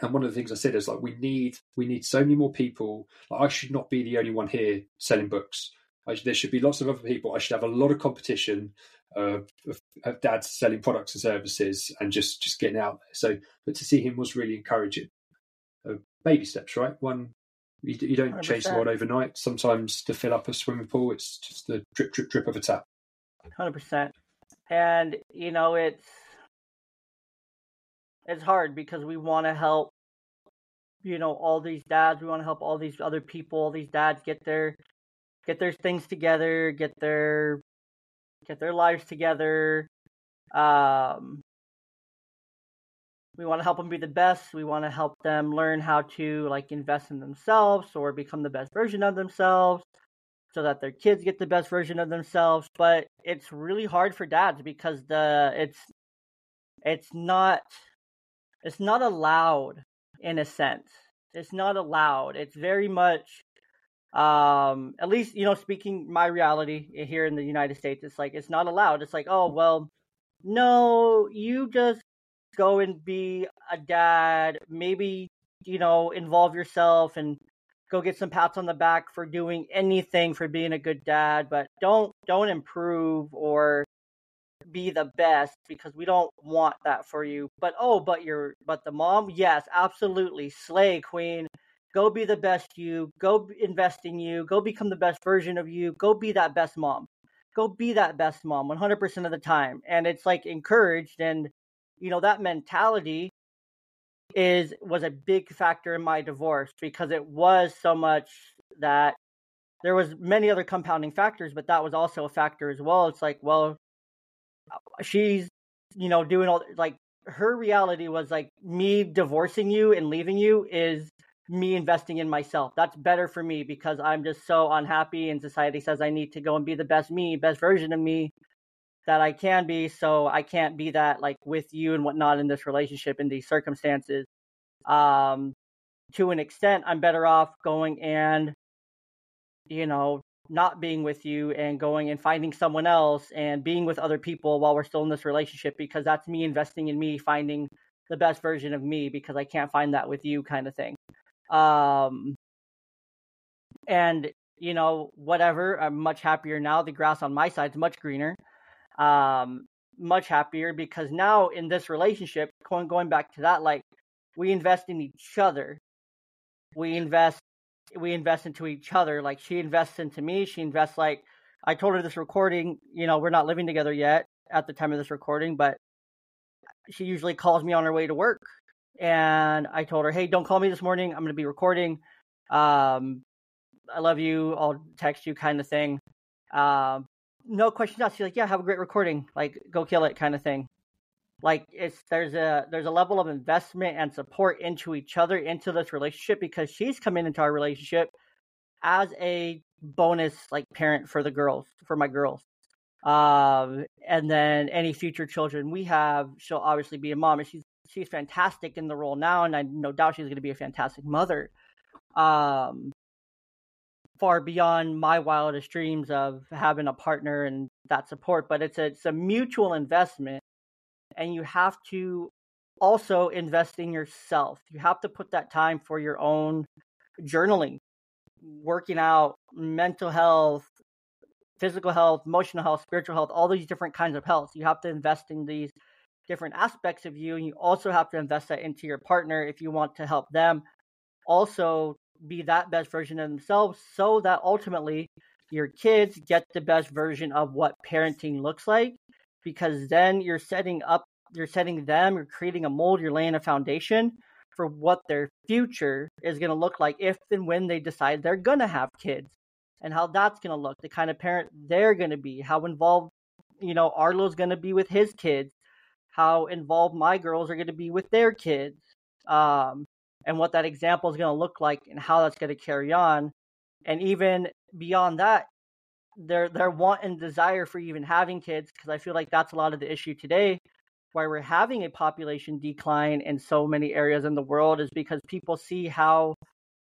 And one of the things I said is like, we need we need so many more people. Like, I should not be the only one here selling books. I, there should be lots of other people. I should have a lot of competition uh, of, of dads selling products and services and just just getting out there. So, but to see him was really encouraging. Uh, baby steps, right? One you, you don't 100%. change the world overnight. Sometimes to fill up a swimming pool, it's just the drip, drip, drip of a tap. Hundred percent. And you know, it's it's hard because we want to help. You know, all these dads. We want to help all these other people. All these dads get their get their things together, get their get their lives together. Um, we want to help them be the best we want to help them learn how to like invest in themselves or become the best version of themselves so that their kids get the best version of themselves but it's really hard for dads because the it's it's not it's not allowed in a sense it's not allowed it's very much um at least you know speaking my reality here in the united states it's like it's not allowed it's like oh well no you just go and be a dad. Maybe, you know, involve yourself and go get some pats on the back for doing anything for being a good dad, but don't don't improve or be the best because we don't want that for you. But oh, but you're but the mom, yes, absolutely. Slay queen. Go be the best you. Go invest in you. Go become the best version of you. Go be that best mom. Go be that best mom 100% of the time. And it's like encouraged and you know that mentality is was a big factor in my divorce because it was so much that there was many other compounding factors but that was also a factor as well it's like well uh, she's you know doing all like her reality was like me divorcing you and leaving you is me investing in myself that's better for me because i'm just so unhappy and society says i need to go and be the best me best version of me that I can be, so I can't be that like with you and whatnot in this relationship in these circumstances. Um, to an extent, I'm better off going and, you know, not being with you and going and finding someone else and being with other people while we're still in this relationship because that's me investing in me, finding the best version of me because I can't find that with you, kind of thing. Um, and you know, whatever. I'm much happier now. The grass on my side is much greener um, much happier because now in this relationship, going going back to that, like we invest in each other. We invest we invest into each other. Like she invests into me. She invests like I told her this recording. You know, we're not living together yet at the time of this recording, but she usually calls me on her way to work. And I told her, hey, don't call me this morning. I'm going to be recording. Um, I love you. I'll text you, kind of thing. Um, no questions asked. She's like, yeah, have a great recording. Like, go kill it, kind of thing. Like, it's there's a there's a level of investment and support into each other into this relationship because she's coming into our relationship as a bonus like parent for the girls for my girls. Um, and then any future children we have, she'll obviously be a mom, and she's she's fantastic in the role now, and I no doubt she's going to be a fantastic mother. Um, far beyond my wildest dreams of having a partner and that support but it's a, it's a mutual investment and you have to also invest in yourself you have to put that time for your own journaling working out mental health physical health emotional health spiritual health all these different kinds of health you have to invest in these different aspects of you and you also have to invest that into your partner if you want to help them also be that best version of themselves so that ultimately your kids get the best version of what parenting looks like because then you're setting up you're setting them you're creating a mold you're laying a foundation for what their future is going to look like if and when they decide they're going to have kids and how that's going to look, the kind of parent they're going to be, how involved, you know, Arlo's going to be with his kids, how involved my girls are going to be with their kids, um, and what that example is going to look like and how that's going to carry on. And even beyond that, their their want and desire for even having kids, because I feel like that's a lot of the issue today, why we're having a population decline in so many areas in the world is because people see how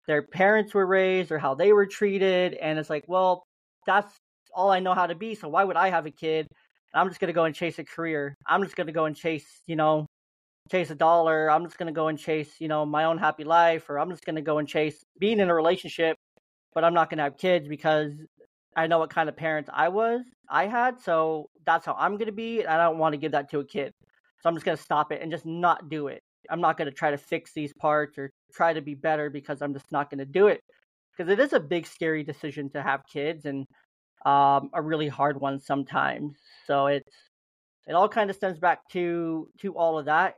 their parents were raised or how they were treated, and it's like, well, that's all I know how to be, so why would I have a kid? I'm just gonna go and chase a career. I'm just gonna go and chase, you know, chase a dollar. I'm just gonna go and chase, you know, my own happy life, or I'm just gonna go and chase being in a relationship, but I'm not gonna have kids because I know what kind of parents I was, I had, so that's how I'm gonna be, and I don't want to give that to a kid. So I'm just gonna stop it and just not do it. I'm not gonna try to fix these parts or try to be better because I'm just not gonna do it. Because it is a big, scary decision to have kids and um, a really hard one sometimes. So it's it all kind of stems back to to all of that,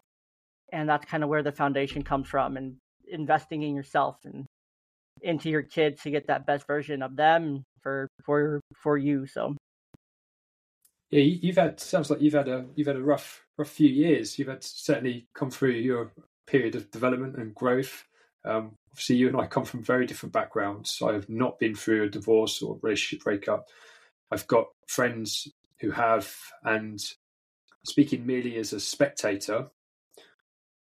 and that's kind of where the foundation comes from, and investing in yourself and into your kids to get that best version of them for for for you. So yeah, you've had sounds like you've had a you've had a rough rough few years. You've had certainly come through your period of development and growth. Um, obviously, you and I come from very different backgrounds. I have not been through a divorce or a relationship breakup. I've got friends who have, and speaking merely as a spectator,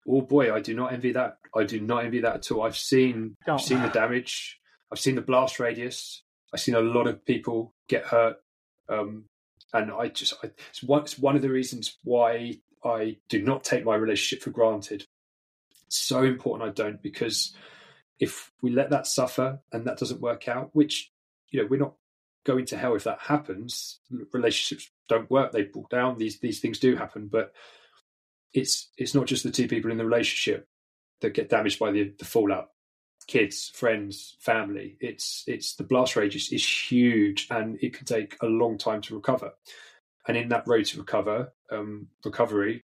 oh boy, I do not envy that. I do not envy that at all. I've seen, I've seen the damage. I've seen the blast radius. I've seen a lot of people get hurt, um, and I just I, it's one it's one of the reasons why I do not take my relationship for granted. It's so important I don't because if we let that suffer and that doesn't work out, which you know we're not going to hell if that happens. Relationships don't work; they fall down. These these things do happen, but it's it's not just the two people in the relationship that get damaged by the, the fallout kids friends family it's it's the blast radius is huge and it can take a long time to recover and in that road to recover um, recovery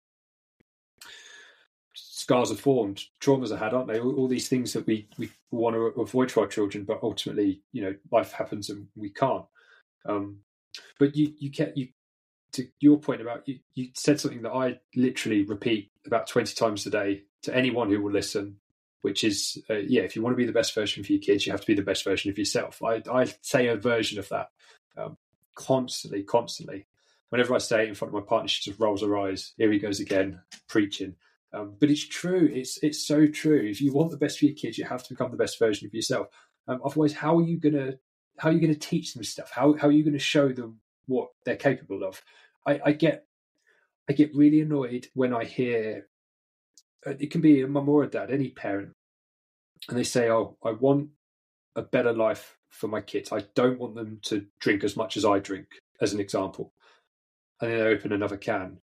scars are formed traumas are had aren't they all, all, these things that we we want to avoid for our children but ultimately you know life happens and we can't um, but you you get you to your point about you, you said something that I literally repeat about 20 times a day to anyone who will listen, which is, uh, yeah, if you want to be the best version for your kids, you have to be the best version of yourself. I, I say a version of that um, constantly, constantly. Whenever I say it in front of my partner, she just rolls her eyes. Here he goes again, preaching. Um, but it's true. It's it's so true. If you want the best for your kids, you have to become the best version of yourself. Um, otherwise, how are you gonna how are you gonna teach them stuff? How how are you gonna show them what they're capable of? I, I get I get really annoyed when I hear uh, it can be a mum or a dad, any parent, and they say, "Oh, I want a better life for my kids. I don't want them to drink as much as I drink," as an example, and then they open another can.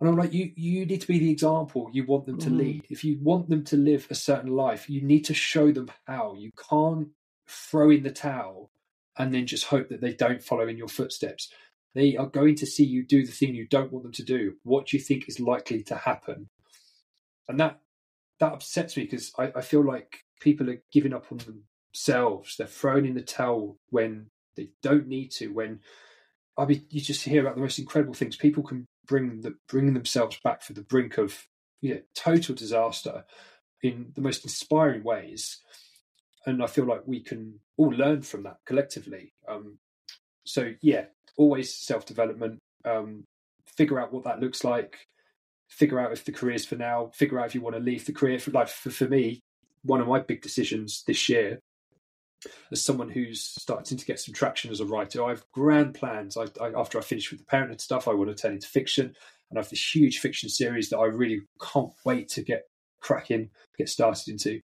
And I'm like, you you need to be the example you want them to mm. lead. If you want them to live a certain life, you need to show them how. You can't throw in the towel and then just hope that they don't follow in your footsteps. They are going to see you do the thing you don't want them to do. What do you think is likely to happen? And that that upsets me because I, I feel like people are giving up on themselves. They're throwing in the towel when they don't need to. When I mean, you just hear about the most incredible things. People can bring the bring themselves back for the brink of you know, total disaster in the most inspiring ways. And I feel like we can all learn from that collectively. Um, so yeah, always self development. Um, figure out what that looks like. Figure out if the career's for now. Figure out if you want to leave the career. For like for, for me, one of my big decisions this year, as someone who's starting to get some traction as a writer, I have grand plans. I, I, after I finish with the parenthood stuff, I want to turn into fiction, and I have this huge fiction series that I really can't wait to get cracking, get started into.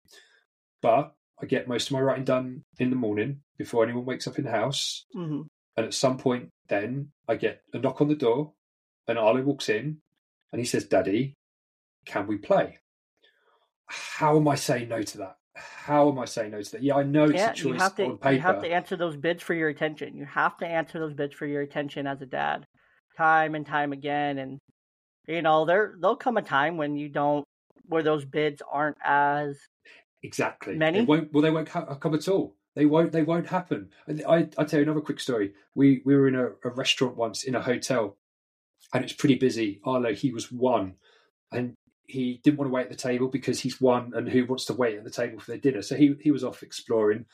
But I get most of my writing done in the morning before anyone wakes up in the house. Mm-hmm. And at some point, then I get a knock on the door, and Arlo walks in, and he says, "Daddy, can we play?" How am I saying no to that? How am I saying no to that? Yeah, I know it's yeah, a choice you have to, on paper. You have to answer those bids for your attention. You have to answer those bids for your attention as a dad, time and time again. And you know, there there'll come a time when you don't, where those bids aren't as exactly many. They won't. Well, they won't come at all They won't. They won't happen. I I tell you another quick story. We we were in a, a restaurant once in a hotel, and it's pretty busy. Arlo, he was one, he didn't want to wait at the table because he's one, and who wants to wait at the table for their dinner? So he he was off exploring,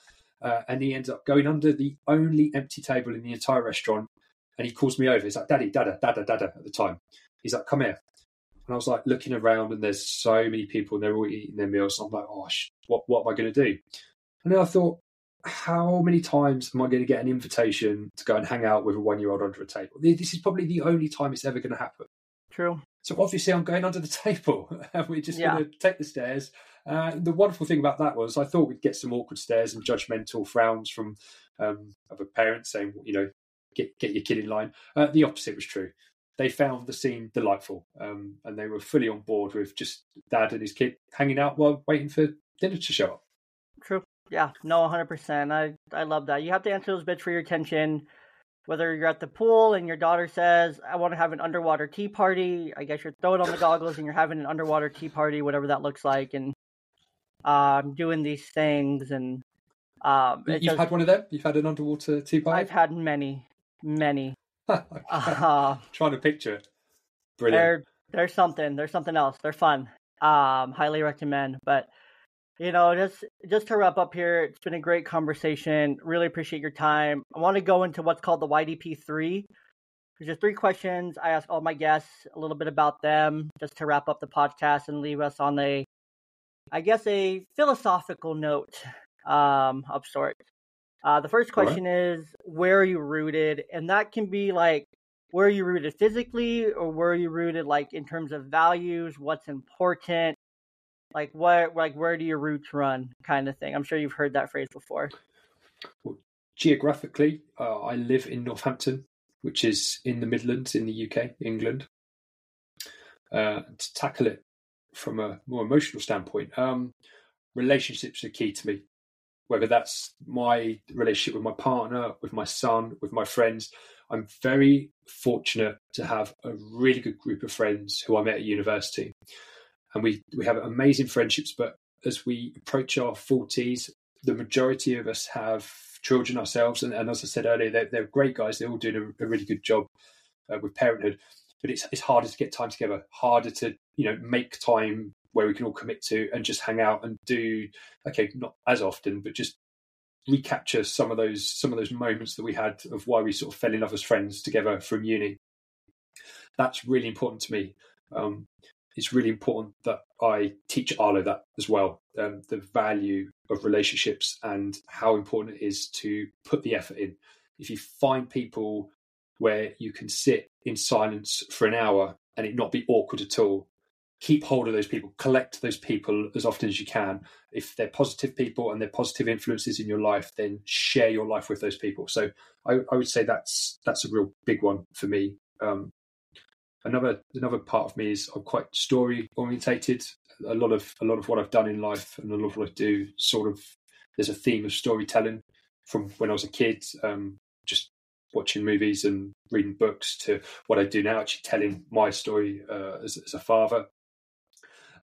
uh, and he ends up going under the only empty table in the entire restaurant. And he calls me over. He's like, "Daddy, Dada, Dada, Dada." At the time, he's like, "Come here." And I was like looking around, and there's so many people, and they're all eating their meals. I'm like, "Oh, what what am I going to do?" And then I thought, how many times am I going to get an invitation to go and hang out with a one year old under a table? This is probably the only time it's ever going to happen. True. So obviously, I'm going under the table, and we're just yeah. going to take the stairs. Uh, the wonderful thing about that was, I thought we'd get some awkward stares and judgmental frowns from um, other parents saying, you know, get get your kid in line. Uh, the opposite was true. They found the scene delightful, um, and they were fully on board with just dad and his kid hanging out while waiting for dinner to show up. True. Yeah, no, 100%. I, I love that. You have to answer those bits for your attention. Whether you're at the pool and your daughter says, I want to have an underwater tea party, I guess you're throwing on the goggles and you're having an underwater tea party, whatever that looks like, and um, doing these things. And um, You've just, had one of them? You've had an underwater tea party? I've had many, many. uh, Trying to picture it. Brilliant. They're, they're something. They're something else. They're fun. Um, highly recommend. But you know, just just to wrap up here, it's been a great conversation. Really appreciate your time. I want to go into what's called the YDP three. There's just three questions. I ask all my guests a little bit about them, just to wrap up the podcast and leave us on a, I guess, a philosophical note um, of sorts. Uh, the first question right. is, where are you rooted? And that can be like, where are you rooted physically, or where are you rooted like in terms of values? What's important? Like where like where do your roots run kind of thing? I'm sure you've heard that phrase before. Well, geographically uh, i live in northampton which is in the midlands in the uk england. Uh, to tackle it from a more emotional standpoint um, relationships are key to me. Whether that's my relationship with my partner with my son with my friends i'm very fortunate to have a really good group of friends who i met at university and we we have amazing friendships. But as we approach our forties, the majority of us have children ourselves, and, and as I said earlier, they're, they're great guys. They're all doing a, a really good job uh, with parenthood. But it's it's harder to get time together, harder to you know make time where we can all commit to and just hang out and do okay, not as often, but just recapture some of those some of those moments that we had of why we sort of fell in love as friends together from uni. That's really important to me. Um, it's really important that I teach Arlo that as well um, the value of relationships and how important it is to put the effort in. If you find people where you can sit in silence for an hour and it not be awkward at all, keep hold of those people, collect those people as often as you can. If they're positive people and they're positive influences in your life, then share your life with those people. So I, I would say that's that's a real big one for me. Um, another another part of me is I'm quite story orientated. A lot of a lot of what I've done in life and a lot of what I do sort of there's a theme of storytelling from when I was a kid, um, just watching movies and reading books to what I do now, actually telling my story uh, as, as a father.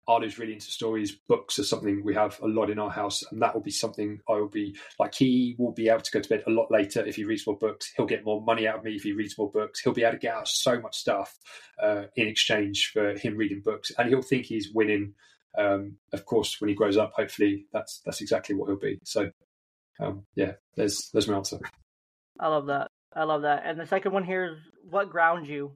Arlo's really into stories. Books are something we have a lot in our house, and that will be something I will be like. He will be able to go to bed a lot later if he reads more books. He'll get more money out of me if he reads more books. He'll be able to get out so much stuff uh, in exchange for him reading books, and he'll think he's winning. Um, of course, when he grows up, hopefully that's that's exactly what he'll be. So, um, yeah, there's there's my answer. I love that. I love that. And the second one here is what grounds you?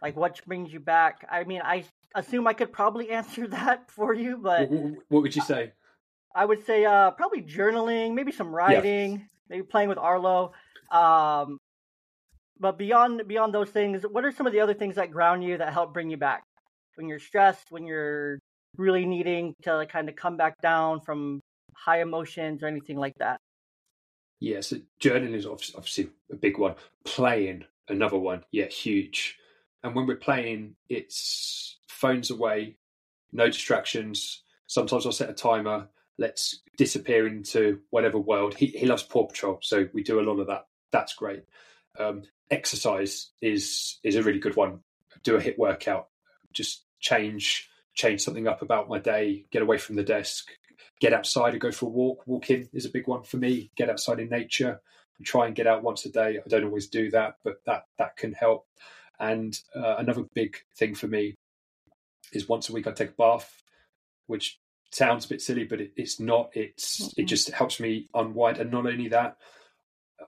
Like what brings you back? I mean, I assume I could probably answer that for you, but what would you say? I would say uh, probably journaling, maybe some writing, yeah. maybe playing with Arlo. Um, but beyond beyond those things, what are some of the other things that ground you that help bring you back when you're stressed, when you're really needing to kind of come back down from high emotions or anything like that? Yeah, so journaling is obviously a big one. Playing another one, yeah, huge. And when we're playing, it's phones away, no distractions. Sometimes I'll set a timer. Let's disappear into whatever world. He, he loves Paw Patrol, so we do a lot of that. That's great. Um, exercise is is a really good one. Do a HIIT workout. Just change change something up about my day. Get away from the desk. get outside and go for a walk. Walking is a big one for me. Get outside in nature and try and get out once a day. I don't always do that, but that that can help. And uh, another big thing for me is once a week I take a bath, which sounds a bit silly, but it, it's not. It's mm-hmm. it just helps me unwind, and not only that,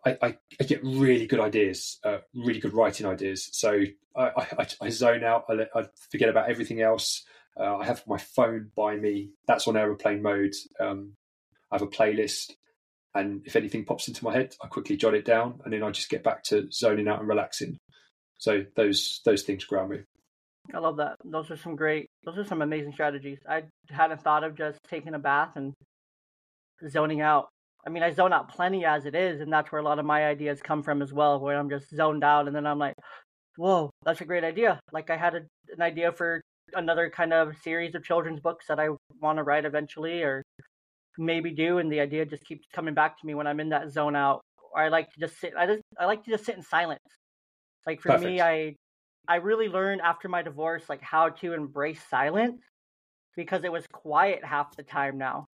I, I, I get really good ideas, uh, really good writing ideas. So I, I, I zone out. I, let, I, forget about everything else. Uh, I have my phone by me. That's on aeroplane mode. Um, I have a playlist, and if anything pops into my head, I quickly jot it down, and then I just get back to zoning out and relaxing. So those those things ground me. I love that. Those are some great. Those are some amazing strategies. I hadn't thought of just taking a bath and zoning out. I mean, I zone out plenty as it is, and that's where a lot of my ideas come from as well. Where I'm just zoned out, and then I'm like, "Whoa, that's a great idea!" Like I had a, an idea for another kind of series of children's books that I want to write eventually, or maybe do, and the idea just keeps coming back to me when I'm in that zone out. Or I like to just sit. I just I like to just sit in silence. Like for Perfect. me, I I really learned after my divorce like how to embrace silence because it was quiet half the time now.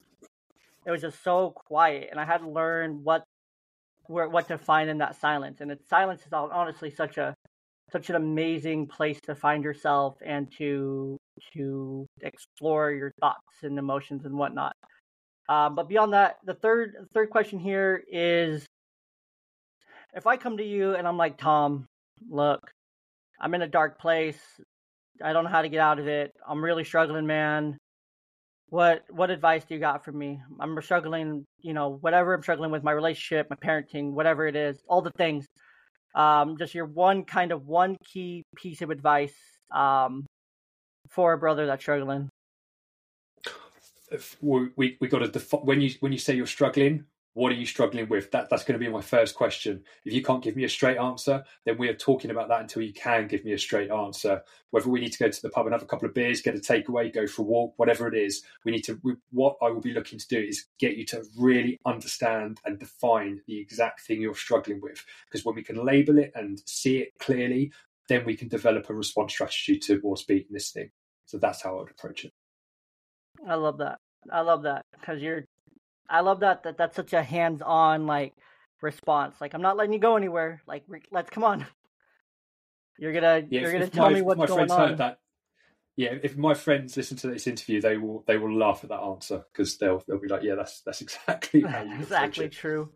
It was just so quiet and I had to learn what where what to find in that silence. And it, silence is honestly such a such an amazing place to find yourself and to to explore your thoughts and emotions and whatnot. Um, but beyond that, the third third question here is if I come to you and I'm like, Tom, look, I'm in a dark place. I don't know how to get out of it. I'm really struggling, man. What what advice do you got for me? I'm struggling, you know, whatever I'm struggling with, my relationship, my parenting, whatever it is, all the things. Um, just your one kind of one key piece of advice um, for a brother that's struggling. We we got to defi- when you when you say you're struggling, what are you struggling with? That that's going to be my first question. If you can't give me a straight answer, then we are talking about that until you can give me a straight answer. Whether we need to go to the pub and have a couple of beers, get a takeaway, go for a walk, whatever it is, we need to. We, what I will be looking to do is get you to really understand and define the exact thing you're struggling with. Because when we can label it and see it clearly, then we can develop a response strategy towards beating this thing. So that's how I would approach it. I love that. I love that because you're I love that that that's such a hands-on like response. Like I'm not letting you go anywhere. Like let's come on. You're gonna yeah, you're gonna tell my, me what's my going on. that, yeah, if my friends listen to this interview, they will they will laugh at that answer because they'll they'll be like, yeah, that's that's exactly exactly true.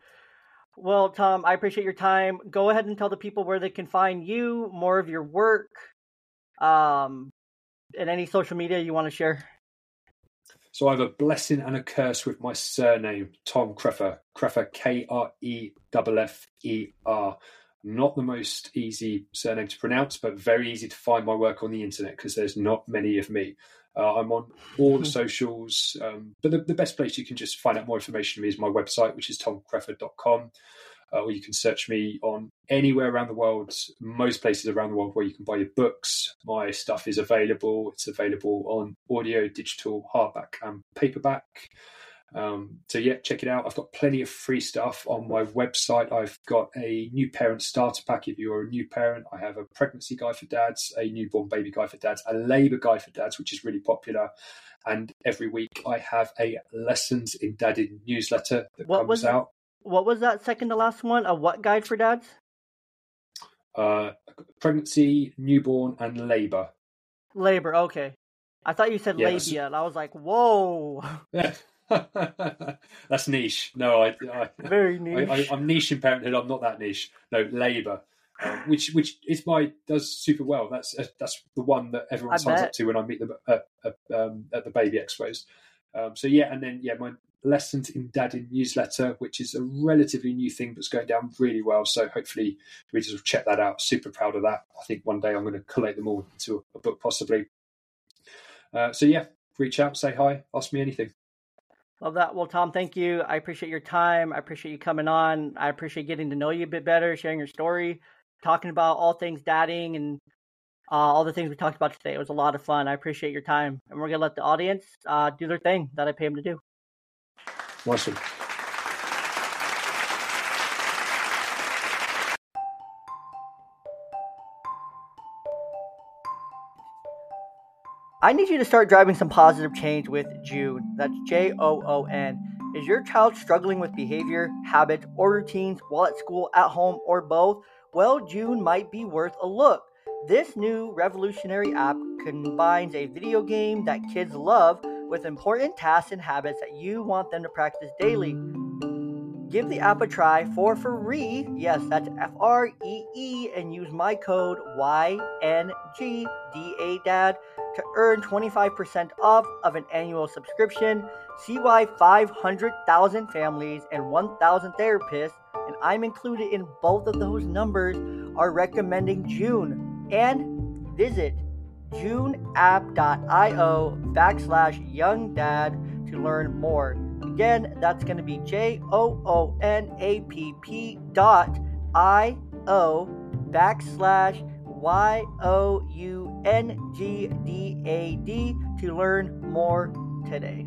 Well, Tom, I appreciate your time. Go ahead and tell the people where they can find you, more of your work, um, and any social media you want to share. So I have a blessing and a curse with my surname, Tom Kreffer. Kreffer, K R E F F E R. Not the most easy surname to pronounce, but very easy to find my work on the internet because there's not many of me. Uh, I'm on all the socials, um, but the, the, best place you can just find out more information me is my website, which is tomkreffer.com uh, or you can search me on anywhere around the world, most places around the world where you can buy your books. My stuff is available. It's available on audio, digital, hardback, and paperback. Um, so yeah, check it out. I've got plenty of free stuff on my website. I've got a new parent starter pack if you're a new parent. I have a pregnancy guide for dads, a newborn baby guide for dads, a labour guide for dads, which is really popular. And every week I have a lessons in dadding newsletter that what comes out what was that second to last one? A what guide for dads? Uh, pregnancy, newborn, and labor. Labor. Okay, I thought you said yes. labia, and I was like, whoa. Yeah. That's niche. No, I, I very niche. I, am niche in parenthood. I'm not that niche. No, labor. Uh, which which is my does super well. That's uh, that's the one that everyone I signs bet. up to when I meet them at, at, um, at the baby expos. Um, so yeah, and then yeah, my Lessons in Dadding newsletter, which is a relatively new thing but's going down really well. So hopefully readers will check that out. Super proud of that. I think one day I'm going to collate them all into a, book possibly. Uh, so yeah, reach out, say hi, ask me anything. Love that. Well, Tom, thank you. I appreciate your time. I appreciate you coming on. I appreciate getting to know you a bit better, sharing your story, talking about all things dadding and uh, all the things we talked about today. It was a lot of fun. I appreciate your time. And we're going to let the audience uh, do their thing that I pay them to do. Awesome. I need you to start driving some positive change with Joon. That's J O O N. Is your child struggling with behavior, habits, or routines while at school, at home, or both? Well, Joon might be worth a look. This new revolutionary app combines a video game that kids love with important tasks and habits that you want them to practice daily. Give the app a try for free. Yes, that's F R E E, and use my code YNGDA to earn 25% off of an annual subscription. See why 500,000 families and 1,000 therapists, and I'm included in both of those numbers, are recommending Joon. And visit joonapp.io backslash young dad to learn more. Again, that's going to be J O O N A P P dot I O backslash Y O U N G D A D to learn more today.